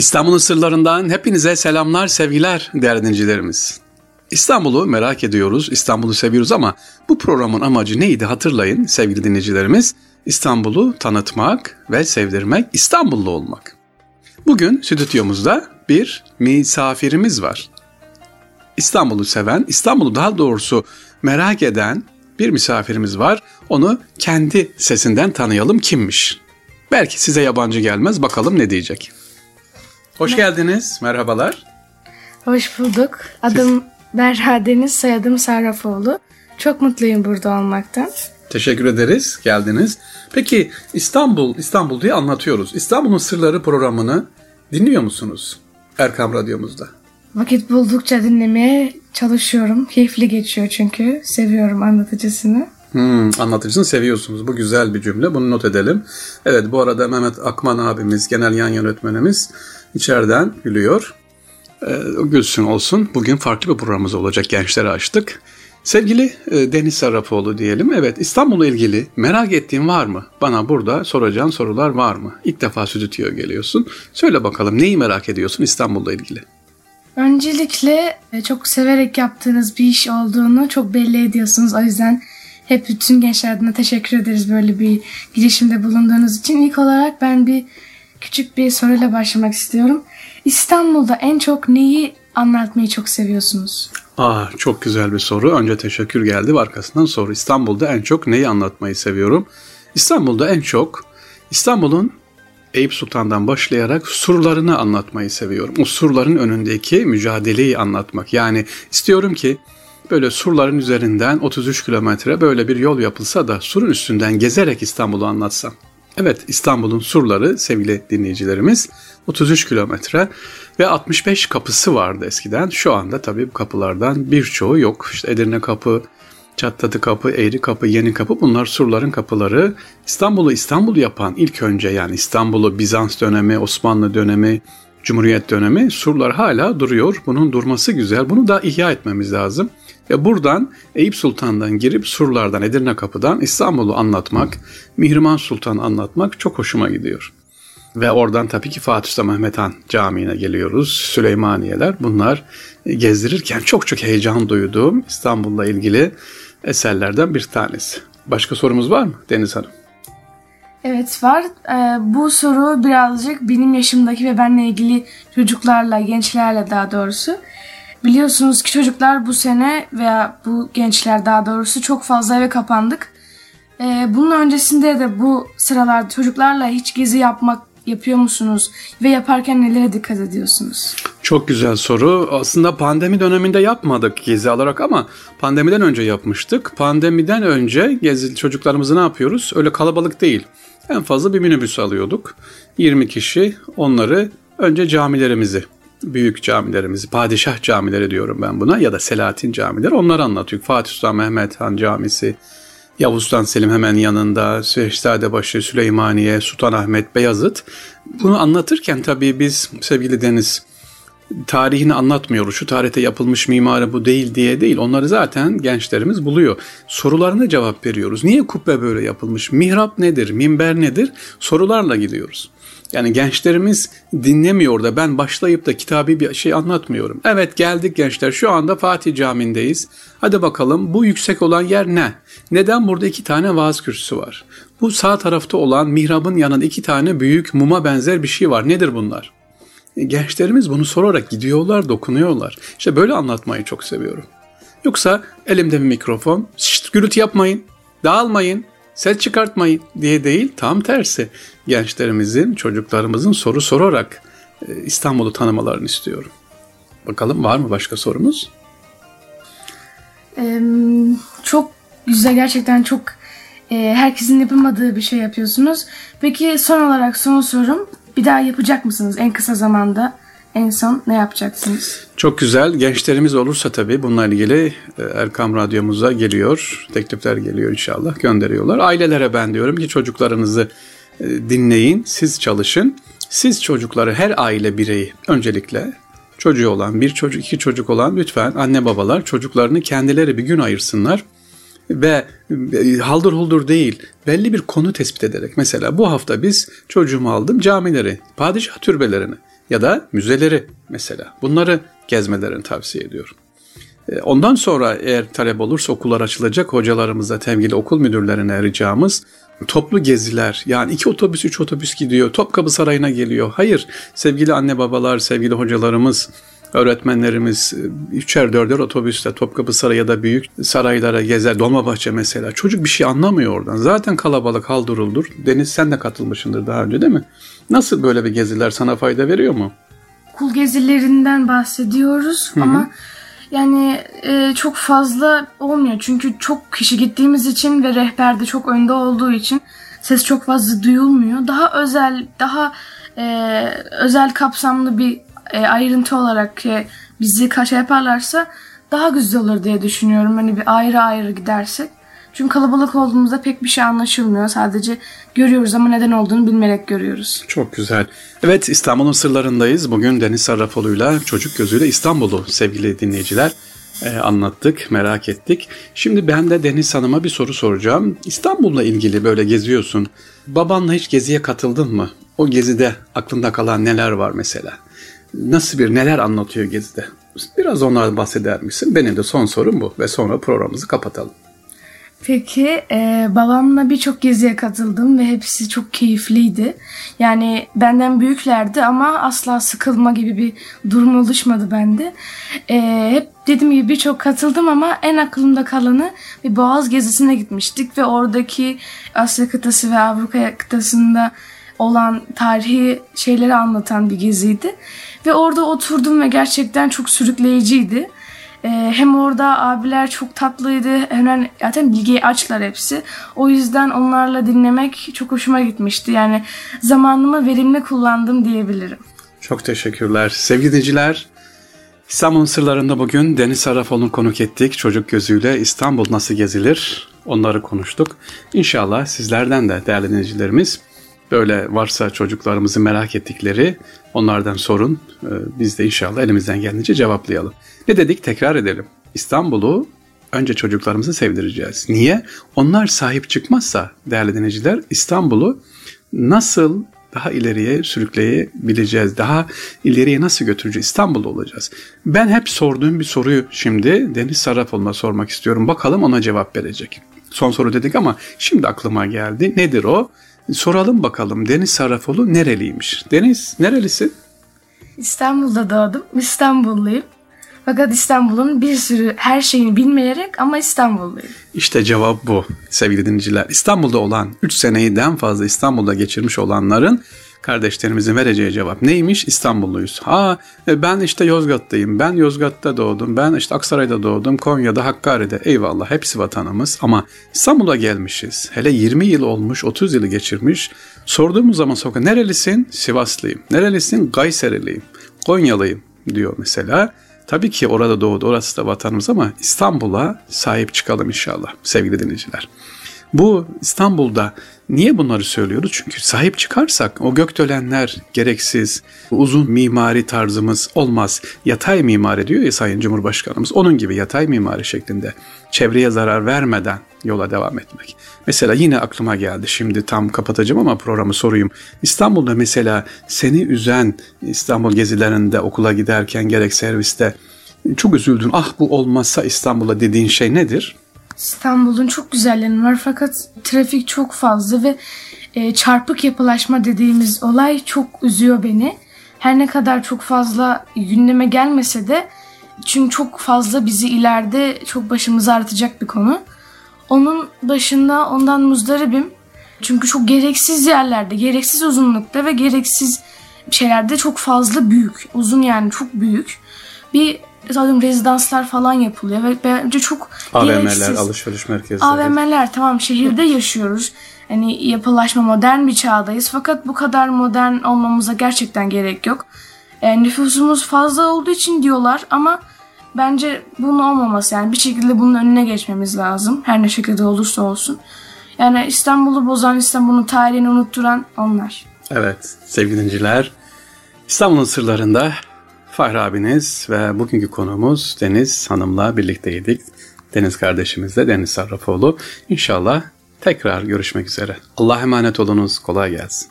İstanbul'un sırlarından hepinize selamlar, sevgiler değerli dinleyicilerimiz. İstanbul'u merak ediyoruz, İstanbul'u seviyoruz ama bu programın amacı neydi hatırlayın sevgili dinleyicilerimiz. İstanbul'u tanıtmak ve sevdirmek, İstanbullu olmak. Bugün stüdyomuzda bir misafirimiz var. İstanbul'u seven, İstanbul'u daha doğrusu merak eden bir misafirimiz var. Onu kendi sesinden tanıyalım kimmiş. Belki size yabancı gelmez bakalım ne diyecek. Hoş geldiniz, merhabalar. Hoş bulduk. Adım Berha Deniz, soyadım Sarrafoğlu. Çok mutluyum burada olmaktan. Teşekkür ederiz, geldiniz. Peki İstanbul, İstanbul diye anlatıyoruz. İstanbul'un Sırları programını dinliyor musunuz Erkam Radyomuzda? Vakit buldukça dinlemeye çalışıyorum. Keyifli geçiyor çünkü. Seviyorum anlatıcısını. Hmm, anlatıcısını seviyorsunuz. Bu güzel bir cümle. Bunu not edelim. Evet bu arada Mehmet Akman abimiz, genel yan yönetmenimiz içeriden gülüyor. Ee, gülsün olsun. Bugün farklı bir programımız olacak. Gençlere açtık. Sevgili e, Deniz Sarrafoğlu diyelim. Evet İstanbul'la ilgili merak ettiğin var mı? Bana burada soracağın sorular var mı? İlk defa stüdyoya geliyorsun. Söyle bakalım neyi merak ediyorsun İstanbul'la ilgili? Öncelikle e, çok severek yaptığınız bir iş olduğunu çok belli ediyorsunuz. O yüzden hep bütün gençler adına teşekkür ederiz böyle bir girişimde bulunduğunuz için. İlk olarak ben bir küçük bir soruyla başlamak istiyorum. İstanbul'da en çok neyi anlatmayı çok seviyorsunuz? Aa, çok güzel bir soru. Önce teşekkür geldi ve arkasından soru. İstanbul'da en çok neyi anlatmayı seviyorum? İstanbul'da en çok İstanbul'un Eyüp Sultan'dan başlayarak surlarını anlatmayı seviyorum. O surların önündeki mücadeleyi anlatmak. Yani istiyorum ki böyle surların üzerinden 33 kilometre böyle bir yol yapılsa da surun üstünden gezerek İstanbul'u anlatsam. Evet İstanbul'un surları sevgili dinleyicilerimiz 33 kilometre ve 65 kapısı vardı eskiden. Şu anda tabii bu kapılardan birçoğu yok. İşte Edirne kapı, Çatladı kapı, Eğri kapı, Yeni kapı bunlar surların kapıları. İstanbul'u İstanbul yapan ilk önce yani İstanbul'u Bizans dönemi, Osmanlı dönemi, Cumhuriyet dönemi surlar hala duruyor. Bunun durması güzel. Bunu da ihya etmemiz lazım. Ve buradan Eyüp Sultan'dan girip surlardan, Edirne kapıdan İstanbul'u anlatmak, Mihrimah Sultan anlatmak çok hoşuma gidiyor. Ve oradan tabii ki Fatih Sultan Mehmet Han Camii'ne geliyoruz. Süleymaniyeler bunlar gezdirirken çok çok heyecan duyduğum İstanbul'la ilgili eserlerden bir tanesi. Başka sorumuz var mı Deniz Hanım? Evet var. Ee, bu soru birazcık benim yaşımdaki ve benle ilgili çocuklarla, gençlerle daha doğrusu. Biliyorsunuz ki çocuklar bu sene veya bu gençler daha doğrusu çok fazla eve kapandık. Ee, bunun öncesinde de bu sıralarda çocuklarla hiç gezi yapmak yapıyor musunuz ve yaparken nelere dikkat ediyorsunuz? Çok güzel soru. Aslında pandemi döneminde yapmadık gezi alarak ama pandemiden önce yapmıştık. Pandemiden önce gezi çocuklarımızı ne yapıyoruz? Öyle kalabalık değil. En fazla bir minibüs alıyorduk. 20 kişi onları önce camilerimizi büyük camilerimizi, padişah camileri diyorum ben buna ya da Selahattin camileri onları anlatıyor. Fatih Sultan Mehmet Han Camisi, Yavuz Sultan Selim hemen yanında, Şehzadebaşı, Süleymaniye, Sultanahmet, Beyazıt. Bunu anlatırken tabii biz sevgili Deniz tarihini anlatmıyoruz. Şu tarihte yapılmış mimari bu değil diye değil. Onları zaten gençlerimiz buluyor. Sorularına cevap veriyoruz. Niye kubbe böyle yapılmış? Mihrap nedir? Minber nedir? Sorularla gidiyoruz. Yani gençlerimiz dinlemiyor da ben başlayıp da kitabı bir şey anlatmıyorum. Evet geldik gençler şu anda Fatih Camii'ndeyiz. Hadi bakalım bu yüksek olan yer ne? Neden burada iki tane vaaz kürsüsü var? Bu sağ tarafta olan mihrabın yanında iki tane büyük muma benzer bir şey var. Nedir bunlar? E, gençlerimiz bunu sorarak gidiyorlar, dokunuyorlar. İşte böyle anlatmayı çok seviyorum. Yoksa elimde bir mikrofon, şşt gürültü yapmayın, dağılmayın, ses çıkartmayın diye değil, tam tersi. Gençlerimizin, çocuklarımızın soru sorarak e, İstanbul'u tanımalarını istiyorum. Bakalım var mı başka sorumuz? Çok güzel, gerçekten çok e, herkesin yapamadığı bir şey yapıyorsunuz. Peki son olarak son sorum, bir daha yapacak mısınız en kısa zamanda? En son ne yapacaksınız? Çok güzel. Gençlerimiz olursa tabii bununla ilgili e, Erkam Radyomuza geliyor. Teklifler geliyor inşallah. Gönderiyorlar. Ailelere ben diyorum ki çocuklarınızı e, dinleyin. Siz çalışın. Siz çocukları her aile bireyi öncelikle çocuğu olan, bir çocuk, iki çocuk olan lütfen anne babalar çocuklarını kendileri bir gün ayırsınlar ve e, haldır huldur değil belli bir konu tespit ederek mesela bu hafta biz çocuğumu aldım camileri, padişah türbelerini ya da müzeleri mesela. Bunları gezmelerini tavsiye ediyorum. E, ondan sonra eğer talep olursa okullar açılacak hocalarımıza, tevgili okul müdürlerine ricamız toplu geziler yani iki otobüs üç otobüs gidiyor Topkapı Sarayı'na geliyor. Hayır sevgili anne babalar sevgili hocalarımız öğretmenlerimiz e, üçer dörder otobüsle Topkapı Sarayı ya da büyük saraylara gezer. Dolmabahçe mesela. Çocuk bir şey anlamıyor oradan. Zaten kalabalık halduruldur. Deniz sen de katılmışsındır daha önce değil mi? Nasıl böyle bir geziler sana fayda veriyor mu? Kul gezilerinden bahsediyoruz Hı-hı. ama yani e, çok fazla olmuyor. Çünkü çok kişi gittiğimiz için ve rehber de çok önde olduğu için ses çok fazla duyulmuyor. Daha özel, daha e, özel kapsamlı bir e, ayrıntı olarak e, bizi kaç yaparlarsa daha güzel olur diye düşünüyorum. Hani bir ayrı ayrı gidersek. Çünkü kalabalık olduğumuzda pek bir şey anlaşılmıyor. Sadece görüyoruz ama neden olduğunu bilmerek görüyoruz. Çok güzel. Evet İstanbul'un sırlarındayız. Bugün Deniz Sarrafoğlu'yla çocuk gözüyle İstanbul'u sevgili dinleyiciler e, anlattık, merak ettik. Şimdi ben de Deniz Hanım'a bir soru soracağım. İstanbul'la ilgili böyle geziyorsun. Babanla hiç geziye katıldın mı? O gezide aklında kalan neler var mesela? Nasıl bir neler anlatıyor gezide? Biraz onlardan bahseder misin? Benim de son sorum bu ve sonra programımızı kapatalım. Peki e, babamla birçok geziye katıldım ve hepsi çok keyifliydi. Yani benden büyüklerdi ama asla sıkılma gibi bir durum oluşmadı bende. E, hep dediğim gibi birçok katıldım ama en aklımda kalanı bir Boğaz gezisine gitmiştik ve oradaki Asya kıtası ve Avrupa kıtasında olan tarihi şeyleri anlatan bir geziydi. Ve orada oturdum ve gerçekten çok sürükleyiciydi. Ee, hem orada abiler çok tatlıydı. Hemen zaten bilgiyi açlar hepsi. O yüzden onlarla dinlemek çok hoşuma gitmişti. Yani zamanımı verimli kullandım diyebilirim. Çok teşekkürler. Sevgili dinleyiciler, İstanbul'un sırlarında bugün Deniz Sarafoğlu'nu konuk ettik. Çocuk gözüyle İstanbul nasıl gezilir? Onları konuştuk. İnşallah sizlerden de değerli dinleyicilerimiz böyle varsa çocuklarımızı merak ettikleri onlardan sorun. Ee, biz de inşallah elimizden geldiğince cevaplayalım. Ne dedik tekrar edelim. İstanbul'u önce çocuklarımızı sevdireceğiz. Niye? Onlar sahip çıkmazsa değerli dinleyiciler İstanbul'u nasıl daha ileriye sürükleyebileceğiz? Daha ileriye nasıl götüreceğiz? İstanbul'da olacağız. Ben hep sorduğum bir soruyu şimdi Deniz Sarrafoğlu'na sormak istiyorum. Bakalım ona cevap verecek. Son soru dedik ama şimdi aklıma geldi. Nedir o? Soralım bakalım Deniz Sarrafoğlu nereliymiş? Deniz nerelisin? İstanbul'da doğdum. İstanbulluyum. Fakat İstanbul'un bir sürü her şeyini bilmeyerek ama İstanbulluyum. İşte cevap bu sevgili dinleyiciler. İstanbul'da olan 3 seneyden fazla İstanbul'da geçirmiş olanların kardeşlerimizin vereceği cevap neymiş? İstanbulluyuz. Ha e, ben işte Yozgat'tayım. Ben Yozgat'ta doğdum. Ben işte Aksaray'da doğdum. Konya'da, Hakkari'de. Eyvallah hepsi vatanımız ama İstanbul'a gelmişiz. Hele 20 yıl olmuş, 30 yılı geçirmiş. Sorduğumuz zaman sokağa nerelisin? Sivaslıyım. Nerelisin? Gayseriliyim. Konyalıyım diyor mesela. Tabii ki orada doğdu, orası da vatanımız ama İstanbul'a sahip çıkalım inşallah sevgili dinleyiciler. Bu İstanbul'da niye bunları söylüyoruz? Çünkü sahip çıkarsak o gökdelenler gereksiz, uzun mimari tarzımız olmaz. Yatay mimari diyor ya Sayın Cumhurbaşkanımız. Onun gibi yatay mimari şeklinde çevreye zarar vermeden yola devam etmek. Mesela yine aklıma geldi şimdi tam kapatacağım ama programı sorayım. İstanbul'da mesela seni üzen İstanbul gezilerinde okula giderken gerek serviste çok üzüldün ah bu olmazsa İstanbul'a dediğin şey nedir? İstanbul'un çok güzelleri var fakat trafik çok fazla ve e, çarpık yapılaşma dediğimiz olay çok üzüyor beni. Her ne kadar çok fazla gündeme gelmese de çünkü çok fazla bizi ileride çok başımızı artacak bir konu. Onun başında ondan muzdaribim. Çünkü çok gereksiz yerlerde, gereksiz uzunlukta ve gereksiz şeylerde çok fazla büyük. Uzun yani çok büyük. Bir zaten rezidanslar falan yapılıyor ve bence çok AVM'ler, gereksiz. alışveriş merkezleri. AVM'ler tamam şehirde yaşıyoruz. Hani yapılaşma modern bir çağdayız fakat bu kadar modern olmamıza gerçekten gerek yok. Yani nüfusumuz fazla olduğu için diyorlar ama bence bunun olmaması yani bir şekilde bunun önüne geçmemiz lazım. Her ne şekilde olursa olsun. Yani İstanbul'u bozan, İstanbul'un tarihini unutturan onlar. Evet sevgili dinleyiciler İstanbul'un sırlarında Fahri abiniz ve bugünkü konuğumuz Deniz Hanım'la birlikteydik. Deniz kardeşimizle Deniz Sarrafoğlu. İnşallah tekrar görüşmek üzere. Allah'a emanet olunuz. Kolay gelsin.